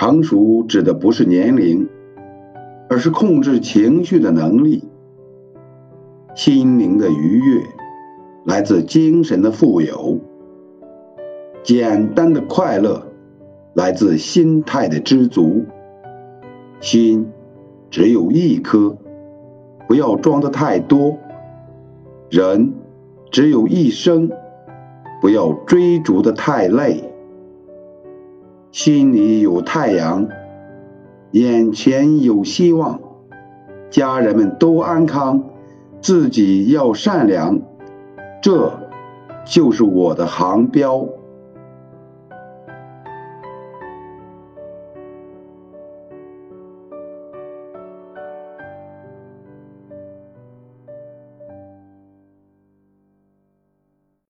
成熟指的不是年龄，而是控制情绪的能力。心灵的愉悦来自精神的富有，简单的快乐来自心态的知足。心只有一颗，不要装的太多。人只有一生，不要追逐的太累。心里有太阳，眼前有希望，家人们都安康，自己要善良，这就是我的航标。